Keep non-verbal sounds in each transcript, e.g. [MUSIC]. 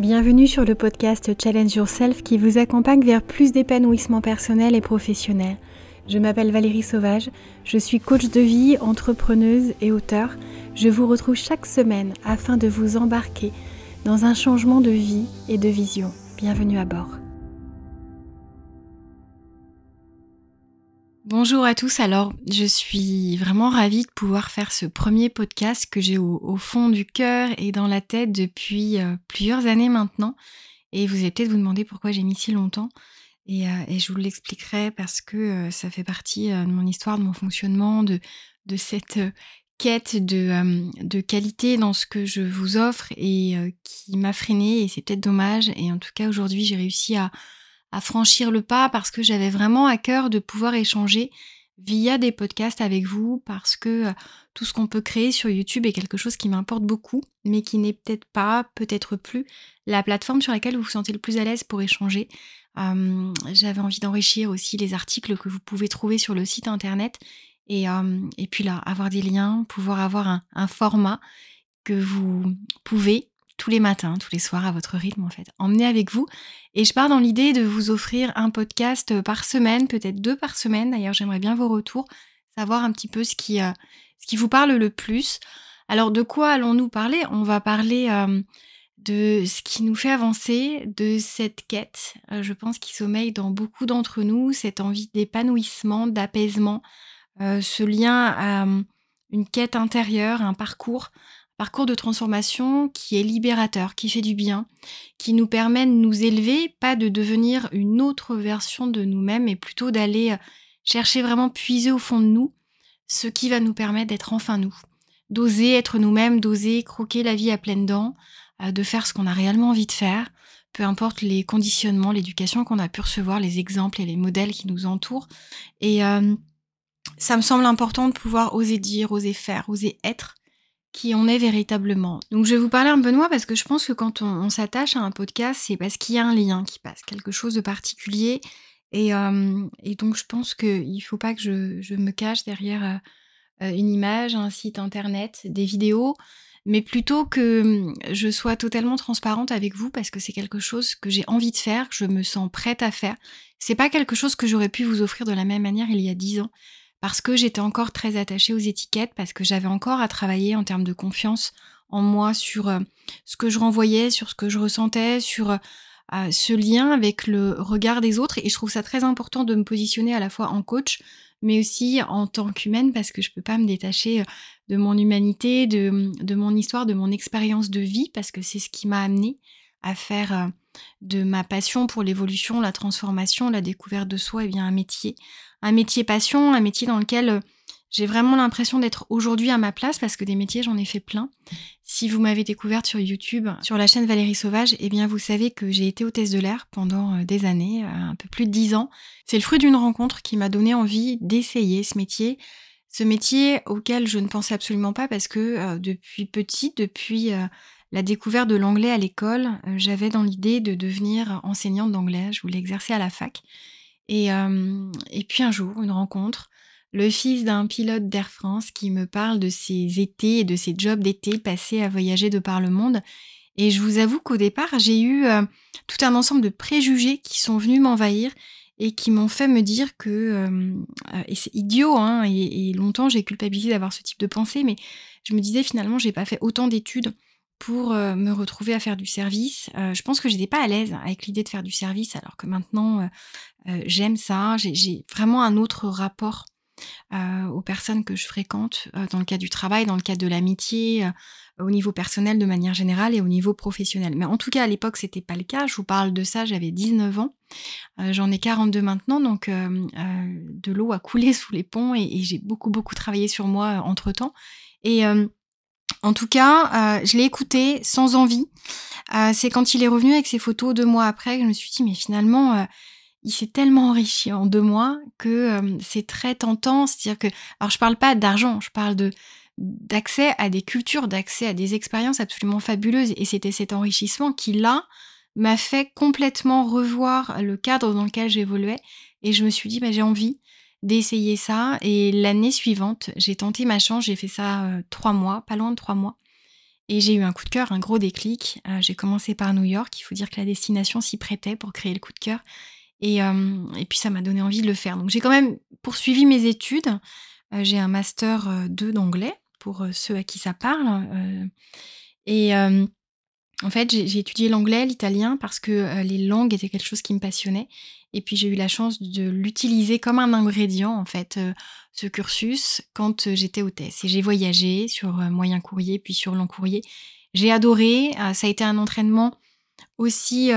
Bienvenue sur le podcast Challenge Yourself qui vous accompagne vers plus d'épanouissement personnel et professionnel. Je m'appelle Valérie Sauvage, je suis coach de vie, entrepreneuse et auteur. Je vous retrouve chaque semaine afin de vous embarquer dans un changement de vie et de vision. Bienvenue à bord. Bonjour à tous, alors je suis vraiment ravie de pouvoir faire ce premier podcast que j'ai au, fond du cœur et dans la tête depuis euh, plusieurs années maintenant. Et vous allez peut-être vous demander pourquoi j'ai mis si longtemps. Et, euh, je vous l'expliquerai parce que euh, ça fait partie de mon histoire, de mon fonctionnement, de, cette quête de, qualité dans ce que je vous offre et qui m'a freinée et c'est peut-être dommage. Et en tout cas aujourd'hui j'ai réussi à à franchir le pas parce que j'avais vraiment à cœur de pouvoir échanger via des podcasts avec vous parce que euh, tout ce qu'on peut créer sur YouTube est quelque chose qui m'importe beaucoup, mais qui n'est peut-être pas, peut-être plus, la plateforme sur laquelle vous vous sentez le plus à l'aise pour échanger. J'avais envie d'enrichir aussi les articles que vous pouvez trouver sur le site internet et, et puis là, avoir des liens, pouvoir avoir un, un format que vous pouvez tous les matins, tous les soirs à votre rythme en fait. Emmenez avec vous. Et je pars dans l'idée de vous offrir un podcast euh, par semaine, peut-être deux par semaine. D'ailleurs, j'aimerais bien vos retours, savoir un petit peu ce qui, euh, vous parle le plus. Alors, de quoi allons-nous parler? On va parler euh, de ce qui nous fait avancer, de cette quête, je pense, qui sommeille dans beaucoup d'entre nous, cette envie d'épanouissement, d'apaisement, ce lien à une quête intérieure, un parcours parcours de transformation qui est libérateur, qui fait du bien, qui nous permet de nous élever, pas de devenir une autre version de nous-mêmes, mais plutôt d'aller euh, chercher vraiment puiser au fond de nous ce qui va nous permettre d'être enfin nous, d'oser être nous-mêmes, d'oser croquer la vie à pleines dents, euh, de faire ce qu'on a réellement envie de faire, peu importe les conditionnements, l'éducation qu'on a pu recevoir, les exemples et les modèles qui nous entourent. Et euh, ça me semble important de pouvoir oser dire, oser faire, oser être qui on est véritablement. Donc je vais vous parler un peu de moi parce que je pense que quand on, s'attache à un podcast, c'est parce qu'il y a un lien qui passe, quelque chose de particulier. Et, euh, donc je pense qu'il ne faut pas que je, me cache derrière euh, euh, une image, un site internet, des vidéos, mais plutôt que je sois totalement transparente avec vous parce que c'est quelque chose que j'ai envie de faire, que je me sens prête à faire. C'est pas quelque chose que j'aurais pu vous offrir de la même manière il y a dix ans parce que j'étais encore très attachée aux étiquettes, parce que j'avais encore à travailler en termes de confiance en moi sur euh, ce que je renvoyais, sur ce que je ressentais, sur euh, ce lien avec le regard des autres. Et je trouve ça très important de me positionner à la fois en coach, mais aussi en tant qu'humaine, parce que je ne peux pas me détacher euh, de mon humanité, de, de mon histoire, de mon expérience de vie, parce que c'est ce qui m'a amené à faire de ma passion pour l'évolution, la transformation, la découverte de soi, et bien un métier, un métier passion, un métier dans lequel euh, j'ai vraiment l'impression d'être aujourd'hui à ma place parce que des métiers, j'en ai fait plein. Si vous m'avez découverte sur YouTube, sur la chaîne Valérie Sauvage, eh bien vous savez que j'ai été hôtesse de l'air pendant euh, des années, euh, un peu plus de dix ans. C'est le fruit d'une rencontre qui m'a donné envie d'essayer ce métier. Ce métier auquel je ne pensais absolument pas parce que depuis petit, depuis la découverte de l'anglais à l'école, j'avais dans l'idée de devenir enseignante d'anglais. Je voulais exercer à la fac. Et, puis un jour, une rencontre, le fils d'un pilote d'Air France qui me parle de ses étés et de ses jobs d'été passés à voyager de par le monde. Et je vous avoue qu'au départ, j'ai eu tout un ensemble de préjugés qui sont venus m'envahir et qui m'ont fait me dire que, et c'est idiot, hein, et, et, longtemps j'ai culpabilisé d'avoir ce type de pensée, mais je me disais finalement, j'ai pas fait autant d'études pour me retrouver à faire du service. je pense que j'étais pas à l'aise avec l'idée de faire du service, alors que maintenant j'aime ça. J'ai vraiment un autre rapport aux personnes que je fréquente dans le cadre du travail, dans le cadre de l'amitié, au niveau personnel de manière générale et au niveau professionnel. Mais en tout cas, à l'époque, c'était pas le cas. Je vous parle de ça, j'avais 19 ans. J'en ai 42 maintenant, donc de l'eau a coulé [LAUGHS] sous les ponts et, et j'ai beaucoup, beaucoup travaillé sur moi entre temps. Et en tout cas, euh, je l'ai écouté sans envie. Euh, c'est quand il est revenu avec ses photos deux mois après que je me suis dit, mais finalement, euh, il s'est tellement enrichi en deux mois que c'est très tentant. C'est-à-dire que, alors je parle pas d'argent, je parle d'accès à des cultures, d'accès à des expériences absolument fabuleuses. Et c'était cet enrichissement qui, là, m'a fait complètement revoir le cadre dans lequel j'évoluais. Et je me suis dit, bah, j'ai envie d'essayer ça. Et l'année suivante, j'ai tenté ma chance, j'ai fait ça trois mois, pas loin de trois mois. Et j'ai eu un coup de cœur, un gros déclic. Euh, j'ai commencé par New York. Il faut dire que la destination s'y prêtait pour créer le coup de cœur. Et, euh, et puis ça m'a donné envie de le faire. Donc j'ai quand même poursuivi mes études. Euh, j'ai un master 2 d'anglais pour ceux à qui ça parle. et en fait, j'ai étudié l'anglais, l'italien, parce que les langues étaient quelque chose qui me passionnait. Et puis j'ai eu la chance de l'utiliser comme un ingrédient, en fait, ce cursus, quand j'étais hôtesse. Et j'ai voyagé sur moyen courrier, puis sur long courrier. J'ai adoré. ça a été un entraînement aussi,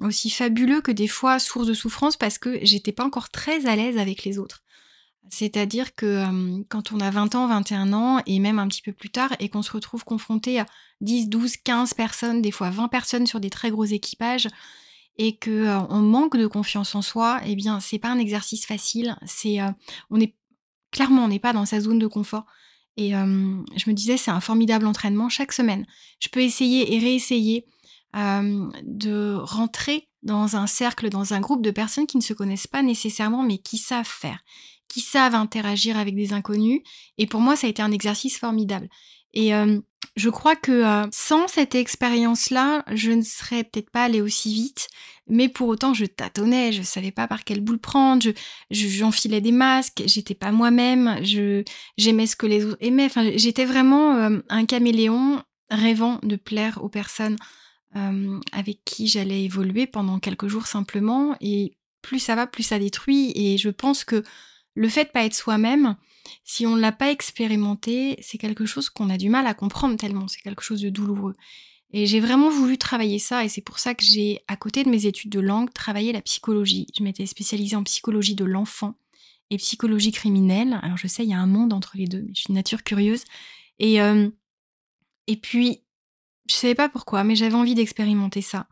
aussi fabuleux que des fois source de souffrance parce que j'étais pas encore très à l'aise avec les autres. C'est-à-dire que quand on a 20 ans, 21 ans, et même un petit peu plus tard, et qu'on se retrouve confronté à 10, 12, 15 personnes, des fois 20 personnes sur des très gros équipages, et que on manque de confiance en soi, eh bien, c'est pas un exercice facile. On est clairement, on n'est pas dans sa zone de confort. Et je me disais, c'est un formidable entraînement chaque semaine. Je peux essayer et réessayer de rentrer dans un cercle, dans un groupe de personnes qui ne se connaissent pas nécessairement, mais qui savent faire qui savent interagir avec des inconnus. Et pour moi, ça a été un exercice formidable. Et euh, je crois que euh, sans cette expérience-là, je ne serais peut-être pas allée aussi vite. Mais pour autant, je tâtonnais, je savais pas par quelle boule prendre, je, j'enfilais des masques, j'étais pas moi-même, j'aimais ce que les autres aimaient. J'étais vraiment euh, un caméléon rêvant de plaire aux personnes avec qui j'allais évoluer pendant quelques jours simplement. Et plus ça va, plus ça détruit. Et je pense que le fait de pas être soi-même, si on ne l'a pas expérimenté, c'est quelque chose qu'on a du mal à comprendre tellement c'est quelque chose de douloureux. Et j'ai vraiment voulu travailler ça et c'est pour ça que j'ai, à côté de mes études de langue, travaillé la psychologie. Je m'étais spécialisée en psychologie de l'enfant et psychologie criminelle. Alors je sais, il y a un monde entre les deux, mais je suis une nature curieuse. Et, euh, et puis, je savais pas pourquoi, mais j'avais envie d'expérimenter ça.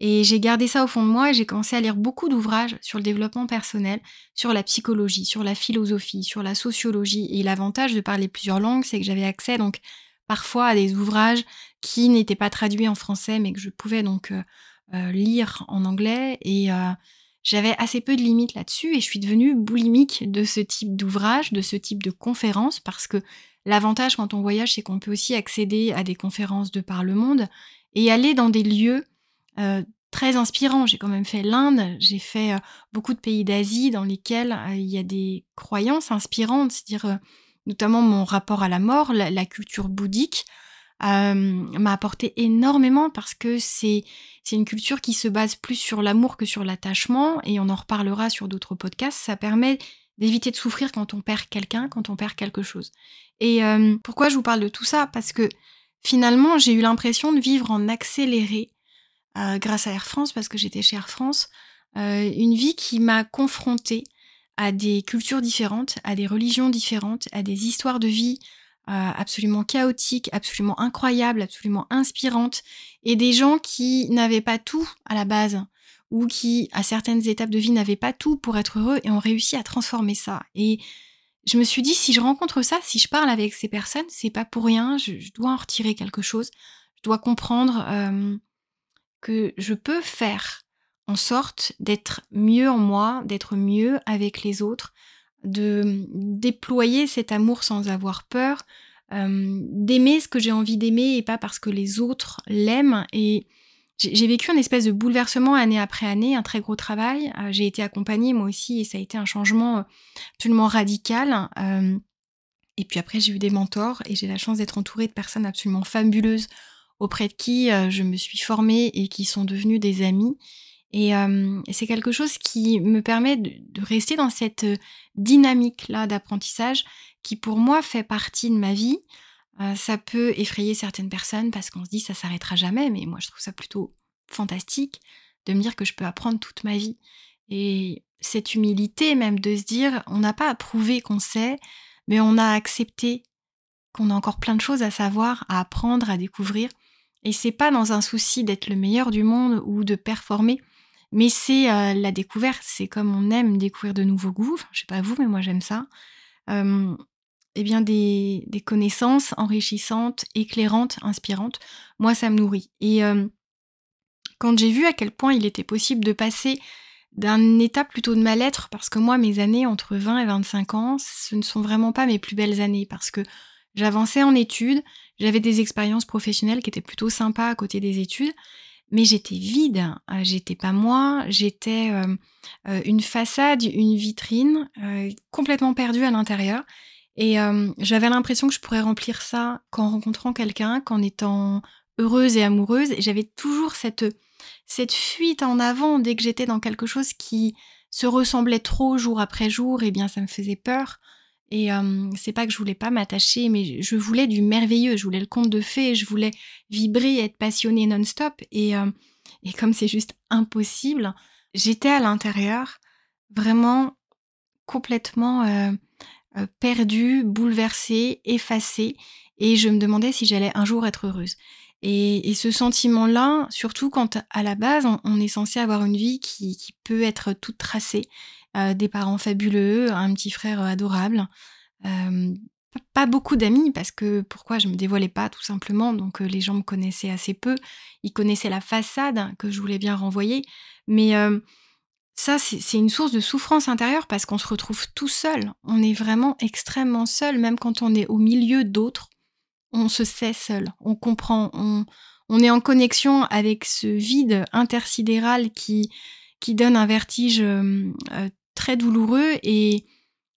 Et j'ai gardé ça au fond de moi et j'ai commencé à lire beaucoup d'ouvrages sur le développement personnel, sur la psychologie, sur la philosophie, sur la sociologie. Et l'avantage de parler plusieurs langues, c'est que j'avais accès donc parfois à des ouvrages qui n'étaient pas traduits en français, mais que je pouvais donc euh, euh, lire en anglais. Et euh, j'avais assez peu de limites là-dessus et je suis devenue boulimique de ce type d'ouvrage, de ce type de conférences, parce que l'avantage quand on voyage, c'est qu'on peut aussi accéder à des conférences de par le monde et aller dans des lieux euh, très inspirant. J'ai quand même fait l'Inde, j'ai fait euh, beaucoup de pays d'Asie dans lesquels euh, il y a des croyances inspirantes, c'est-à-dire notamment mon rapport à la mort, la, culture bouddhique. m'a apporté énormément parce que c'est une culture qui se base plus sur l'amour que sur l'attachement et on en reparlera sur d'autres podcasts. Ça permet d'éviter de souffrir quand on perd quelqu'un, quand on perd quelque chose. Et pourquoi je vous parle de tout ça? Parce que finalement, j'ai eu l'impression de vivre en accéléré euh, grâce à Air France, parce que j'étais chez Air France, euh, une vie qui m'a confrontée à des cultures différentes, à des religions différentes, à des histoires de vie euh, absolument chaotiques, absolument incroyables, absolument inspirantes, et des gens qui n'avaient pas tout à la base, ou qui, à certaines étapes de vie, n'avaient pas tout pour être heureux, et ont réussi à transformer ça. Et je me suis dit, si je rencontre ça, si je parle avec ces personnes, c'est pas pour rien, je, dois en retirer quelque chose, je dois comprendre que je peux faire en sorte d'être mieux en moi, d'être mieux avec les autres, de déployer cet amour sans avoir peur, d'aimer ce que j'ai envie d'aimer et pas parce que les autres l'aiment. Et j'ai vécu une espèce de bouleversement année après année, un très gros travail. Euh, j'ai été accompagnée moi aussi et ça a été un changement absolument radical. et puis après, j'ai eu des mentors et j'ai la chance d'être entourée de personnes absolument fabuleuses auprès de qui euh, je me suis formée et qui sont devenus des amis. Et, euh, c'est quelque chose qui me permet de, rester dans cette euh, dynamique-là d'apprentissage qui pour moi fait partie de ma vie. ça peut effrayer certaines personnes parce qu'on se dit ça s'arrêtera jamais, mais moi je trouve ça plutôt fantastique de me dire que je peux apprendre toute ma vie. Et cette humilité même de se dire on n'a pas à prouver qu'on sait, mais on a accepté qu'on a encore plein de choses à savoir, à apprendre, à découvrir. Et c'est pas dans un souci d'être le meilleur du monde ou de performer, mais c'est euh, la découverte. C'est comme on aime découvrir de nouveaux goûts. Enfin, je sais pas vous, mais moi j'aime ça. Eh bien, des, connaissances enrichissantes, éclairantes, inspirantes. Moi, ça me nourrit. Et quand j'ai vu à quel point il était possible de passer d'un état plutôt de mal-être, parce que moi, mes années entre 20 et 25 ans, ce ne sont vraiment pas mes plus belles années, parce que j'avançais en études, J'avais des expériences professionnelles qui étaient plutôt sympas à côté des études, mais j'étais vide. Euh, j'étais pas moi. J'étais une façade, une vitrine, complètement perdue à l'intérieur. Et j'avais l'impression que je pourrais remplir ça qu'en rencontrant quelqu'un, qu'en étant heureuse et amoureuse. Et j'avais toujours cette, cette fuite en avant dès que j'étais dans quelque chose qui se ressemblait trop jour après jour. Et eh bien, ça me faisait peur. Et c'est pas que je voulais pas m'attacher, mais je voulais du merveilleux. Je voulais le conte de fées. Je voulais vibrer, être passionnée non-stop. Et, comme c'est juste impossible, j'étais à l'intérieur vraiment complètement perdue, bouleversée, effacée, et je me demandais si j'allais un jour être heureuse. Et, ce sentiment-là, surtout quand à la base, on, est censé avoir une vie qui, peut être toute tracée, euh, des parents fabuleux, un petit frère adorable, euh, pas beaucoup d'amis parce que pourquoi je me dévoilais pas tout simplement, donc les gens me connaissaient assez peu, ils connaissaient la façade que je voulais bien renvoyer, mais ça, c'est une source de souffrance intérieure parce qu'on se retrouve tout seul. On est vraiment extrêmement seul, même quand on est au milieu d'autres. On se sait seul, on comprend, on, est en connexion avec ce vide intersidéral qui, donne un vertige euh, euh, très douloureux. Et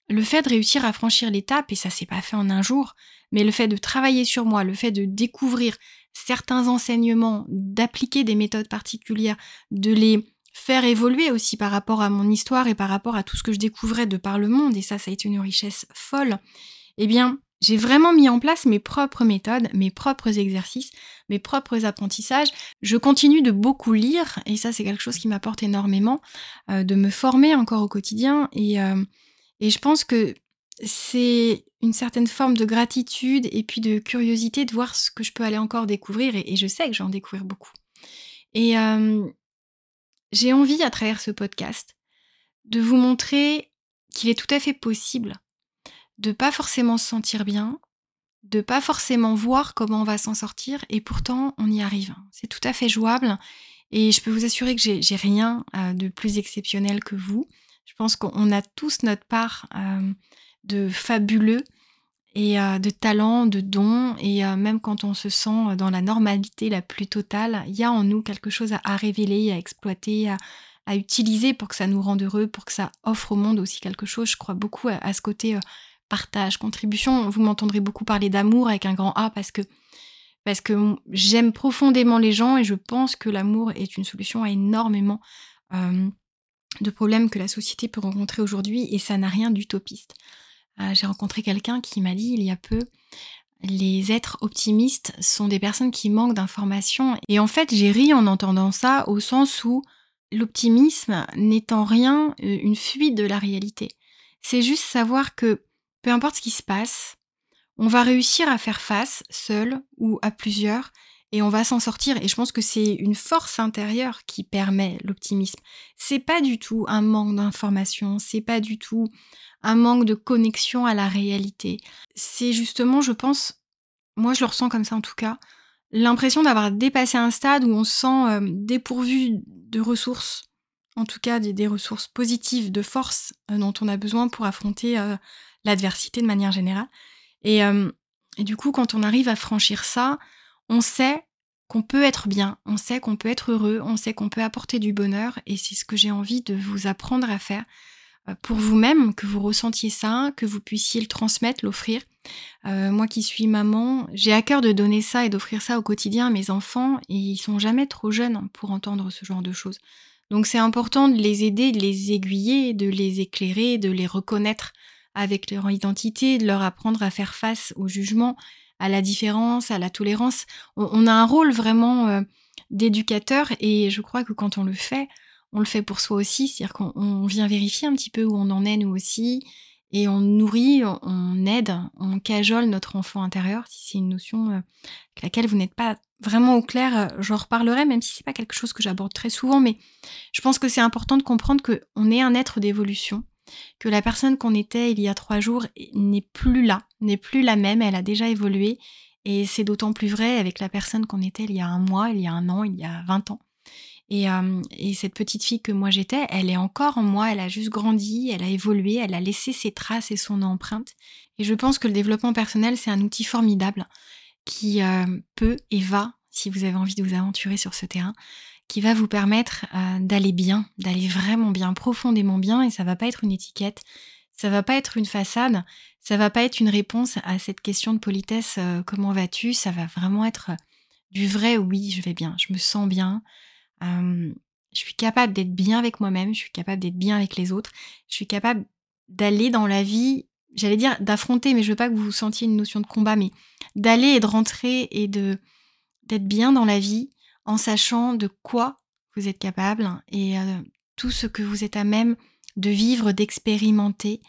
le fait de réussir à franchir l'étape, et ça s'est pas fait en un jour, mais le fait de travailler sur moi, le fait de découvrir certains enseignements, d'appliquer des méthodes particulières, de les faire évoluer aussi par rapport à mon histoire et par rapport à tout ce que je découvrais de par le monde, et ça, ça a été une richesse folle, eh bien, j'ai vraiment mis en place mes propres méthodes, mes propres exercices, mes propres apprentissages. Je continue de beaucoup lire, et ça, c'est quelque chose qui m'apporte énormément, euh, de me former encore au quotidien, et, euh, et je pense que c'est une certaine forme de gratitude et puis de curiosité de voir ce que je peux aller encore découvrir, et, je sais que j'en découvrir beaucoup. Et, euh, j'ai envie, à travers ce podcast, de vous montrer qu'il est tout à fait possible de pas forcément se sentir bien, de pas forcément voir comment on va s'en sortir, et pourtant on y arrive. C'est tout à fait jouable, et je peux vous assurer que j'ai rien euh, de plus exceptionnel que vous. Je pense qu'on a tous notre part euh, de fabuleux et euh, de talent, de dons, et même quand on se sent dans la normalité la plus totale, il y a en nous quelque chose à, révéler, à exploiter, à, utiliser pour que ça nous rende heureux, pour que ça offre au monde aussi quelque chose. Je crois beaucoup à, ce côté partage, contribution. Vous m'entendrez beaucoup parler d'amour avec un grand A parce que parce que j'aime profondément les gens et je pense que l'amour est une solution à énormément de problèmes que la société peut rencontrer aujourd'hui et ça n'a rien d'utopiste. Euh, j'ai rencontré quelqu'un qui m'a dit il y a peu les êtres optimistes sont des personnes qui manquent d'informations. Et en fait, j'ai ri en entendant ça au sens où l'optimisme n'est en rien une fuite de la réalité. C'est juste savoir que peu importe ce qui se passe, on va réussir à faire face, seul ou à plusieurs, et on va s'en sortir. Et je pense que c'est une force intérieure qui permet l'optimisme. C'est pas du tout un manque d'information, c'est pas du tout un manque de connexion à la réalité. C'est justement, je pense, moi je le ressens comme ça en tout cas, l'impression d'avoir dépassé un stade où on se sent euh, dépourvu de ressources, en tout cas des, ressources positives, de force euh, dont on a besoin pour affronter euh, l'adversité de manière générale. Et, et du coup, quand on arrive à franchir ça, on sait qu'on peut être bien, on sait qu'on peut être heureux, on sait qu'on peut apporter du bonheur, et c'est ce que j'ai envie de vous apprendre à faire euh, pour vous-même, que vous ressentiez ça, que vous puissiez le transmettre, l'offrir. Euh, moi qui suis maman, j'ai à cœur de donner ça et d'offrir ça au quotidien à mes enfants, et ils sont jamais trop jeunes pour entendre ce genre de choses. Donc c'est important de les aider, de les aiguiller, de les éclairer, de les reconnaître avec leur identité, de leur apprendre à faire face au jugement, à la différence, à la tolérance. On, a un rôle vraiment euh, d'éducateur et je crois que quand on le fait, on le fait pour soi aussi, c'est-à-dire qu'on vient vérifier un petit peu où on en est nous aussi et on nourrit, on, aide, on cajole notre enfant intérieur. Si c'est une notion euh, avec laquelle vous n'êtes pas vraiment au clair, euh, j'en reparlerai, même si c'est pas quelque chose que j'aborde très souvent, mais je pense que c'est important de comprendre qu'on est un être d'évolution que la personne qu'on était il y a trois jours n'est plus là, n'est plus la même, elle a déjà évolué. Et c'est d'autant plus vrai avec la personne qu'on était il y a un mois, il y a un an, il y a 20 ans. Et, euh, et, cette petite fille que moi j'étais, elle est encore en moi, elle a juste grandi, elle a évolué, elle a laissé ses traces et son empreinte. Et je pense que le développement personnel, c'est un outil formidable. qui peut et va, si vous avez envie de vous aventurer sur ce terrain, qui va vous permettre d'aller bien, d'aller vraiment bien, profondément bien, et ça va pas être une étiquette, ça va pas être une façade, ça va pas être une réponse à cette question de politesse, comment vas-tu? Ça va vraiment être du vrai oui, je vais bien, je me sens bien, je suis capable d'être bien avec moi-même, je suis capable d'être bien avec les autres, je suis capable d'aller dans la vie, j'allais dire d'affronter, mais je veux pas que vous sentiez une notion de combat, mais d'aller et de rentrer et de d'être bien dans la vie en sachant de quoi vous êtes capable et tout ce que vous êtes à même de vivre, d'expérimenter,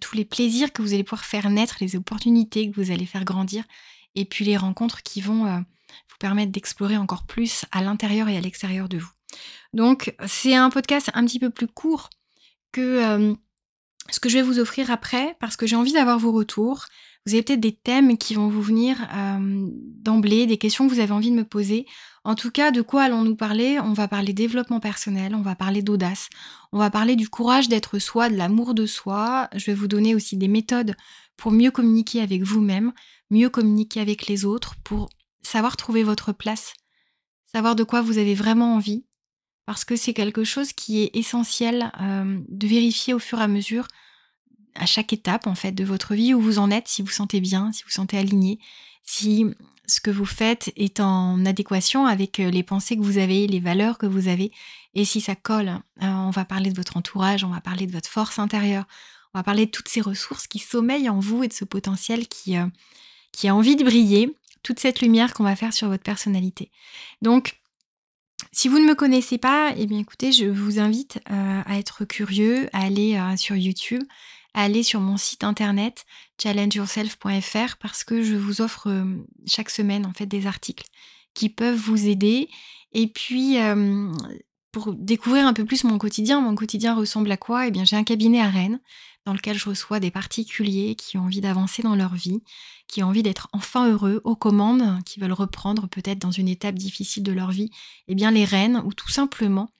tous les plaisirs que vous allez pouvoir faire naître, les opportunités que vous allez faire grandir, et puis les rencontres qui vont vous permettre d'explorer encore plus à l'intérieur et à l'extérieur de vous. Donc c'est un podcast un petit peu plus court que ce que je vais vous offrir après, parce que j'ai envie d'avoir vos retours. Vous avez peut-être des thèmes qui vont vous venir d'emblée, des questions que vous avez envie de me poser. En tout cas, de quoi allons-nous parler? On va parler développement personnel, on va parler d'audace, on va parler du courage d'être soi, de l'amour de soi. Je vais vous donner aussi des méthodes pour mieux communiquer avec vous-même, mieux communiquer avec les autres, pour savoir trouver votre place, savoir de quoi vous avez vraiment envie, parce que c'est quelque chose qui est essentiel de vérifier au fur et à mesure, à chaque étape en fait de votre vie où vous en êtes, si vous sentez bien, si vous sentez aligné, si ce que vous faites est en adéquation avec les pensées que vous avez, les valeurs que vous avez, et si ça colle. on va parler de votre entourage, on va parler de votre force intérieure, on va parler de toutes ces ressources qui sommeillent en vous et de ce potentiel qui, qui a envie de briller, toute cette lumière qu'on va faire sur votre personnalité. Donc, si vous ne me connaissez pas, eh bien écoutez, je vous invite à être curieux, à aller sur YouTube, à aller sur mon site internet challengeyourself.fr parce que je vous offre chaque semaine en fait des articles qui peuvent vous aider. Et puis pour découvrir un peu plus mon quotidien, mon quotidien ressemble à quoi? Eh bien j'ai un cabinet à Rennes dans lequel je reçois des particuliers qui ont envie d'avancer dans leur vie, qui ont envie d'être enfin heureux, aux commandes, qui veulent reprendre peut-être dans une étape difficile de leur vie, eh bien les reines, ou tout simplement,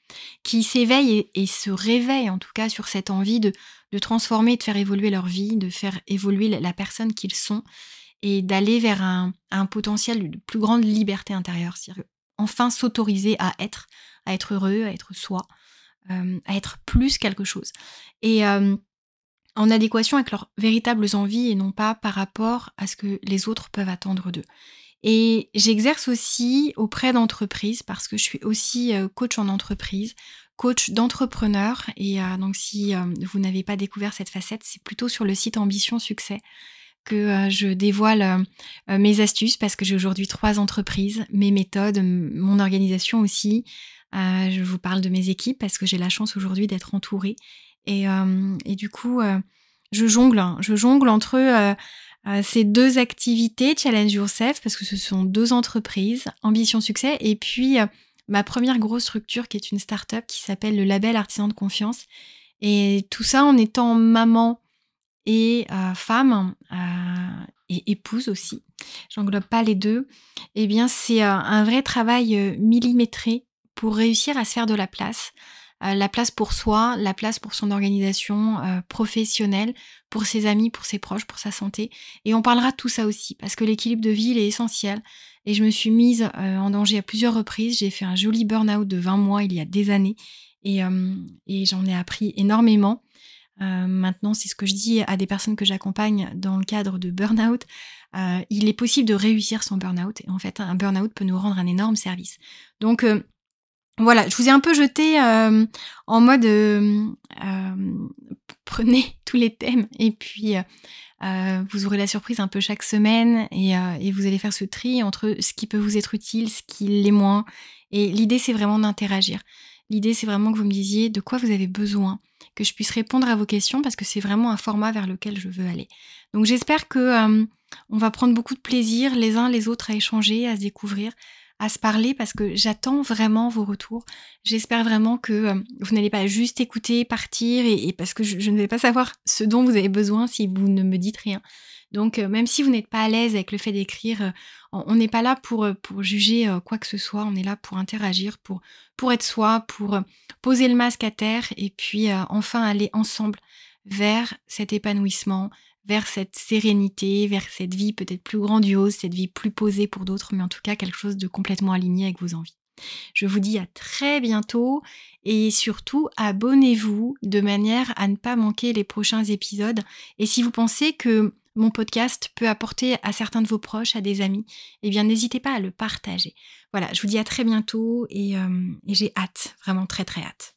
qui s'éveillent et, se réveillent en tout cas sur cette envie de transformer, de faire évoluer leur vie, de faire évoluer la personne qu'ils sont, et d'aller vers un, potentiel de plus grande liberté intérieure, c'est-à-dire enfin s'autoriser à être, à être heureux, à être soi, euh, à être plus quelque chose. Et euh, en adéquation avec leurs véritables envies et non pas par rapport à ce que les autres peuvent attendre d'eux. Et j'exerce aussi auprès d'entreprises parce que je suis aussi euh, coach en entreprise, coach d'entrepreneurs. Et donc si vous n'avez pas découvert cette facette, c'est plutôt sur le site Ambition Succès que je dévoile mes astuces parce que j'ai aujourd'hui trois entreprises, mes méthodes, mon organisation aussi. Je vous parle de mes équipes parce que j'ai la chance aujourd'hui d'être entourée et, et du coup, je jongle, hein. je jongle entre ces deux activités, Challenge Yourself, parce que ce sont deux entreprises, Ambition Succès, et puis ma première grosse structure qui est une start-up qui s'appelle le Label Artisan de Confiance. Et tout ça en étant maman et femme et épouse aussi, j'englobe pas les deux, eh bien c'est un vrai travail millimétré pour réussir à se faire de la place, euh, la place pour soi, la place pour son organisation euh, professionnelle, pour ses amis, pour ses proches, pour sa santé. Et on parlera de tout ça aussi, parce que l'équilibre de vie, il est essentiel. Et je me suis mise euh, en danger à plusieurs reprises. J'ai fait un joli burn-out de 20 mois il y a des années. Et, et j'en ai appris énormément. maintenant, c'est ce que je dis à des personnes que j'accompagne dans le cadre de burn-out. il est possible de réussir son burn-out. Et en fait, un burn-out peut nous rendre un énorme service. Donc, voilà, je vous ai un peu jeté euh, en mode euh, euh, [LAUGHS] prenez tous les thèmes et puis vous aurez la surprise un peu chaque semaine et, vous allez faire ce tri entre ce qui peut vous être utile, ce qui l'est moins. Et l'idée, c'est vraiment d'interagir. L'idée, c'est vraiment que vous me disiez de quoi vous avez besoin, que je puisse répondre à vos questions parce que c'est vraiment un format vers lequel je veux aller. Donc j'espère que on va prendre beaucoup de plaisir les uns les autres à échanger, à se découvrir, à se parler parce que j'attends vraiment vos retours. J'espère vraiment que euh, vous n'allez pas juste écouter, partir et, parce que je, ne vais pas savoir ce dont vous avez besoin si vous ne me dites rien. Donc euh, même si vous n'êtes pas à l'aise avec le fait d'écrire, euh, on n'est pas là pour, juger quoi que ce soit, on est là pour interagir, pour, pour être soi, pour poser le masque à terre et puis enfin aller ensemble vers cet épanouissement, vers cette sérénité, vers cette vie peut-être plus grandiose, cette vie plus posée pour d'autres, mais en tout cas quelque chose de complètement aligné avec vos envies. Je vous dis à très bientôt et surtout abonnez-vous de manière à ne pas manquer les prochains épisodes. Et si vous pensez que mon podcast peut apporter à certains de vos proches, à des amis, eh bien n'hésitez pas à le partager. Voilà, je vous dis à très bientôt et, euh, et j'ai hâte, vraiment très très hâte.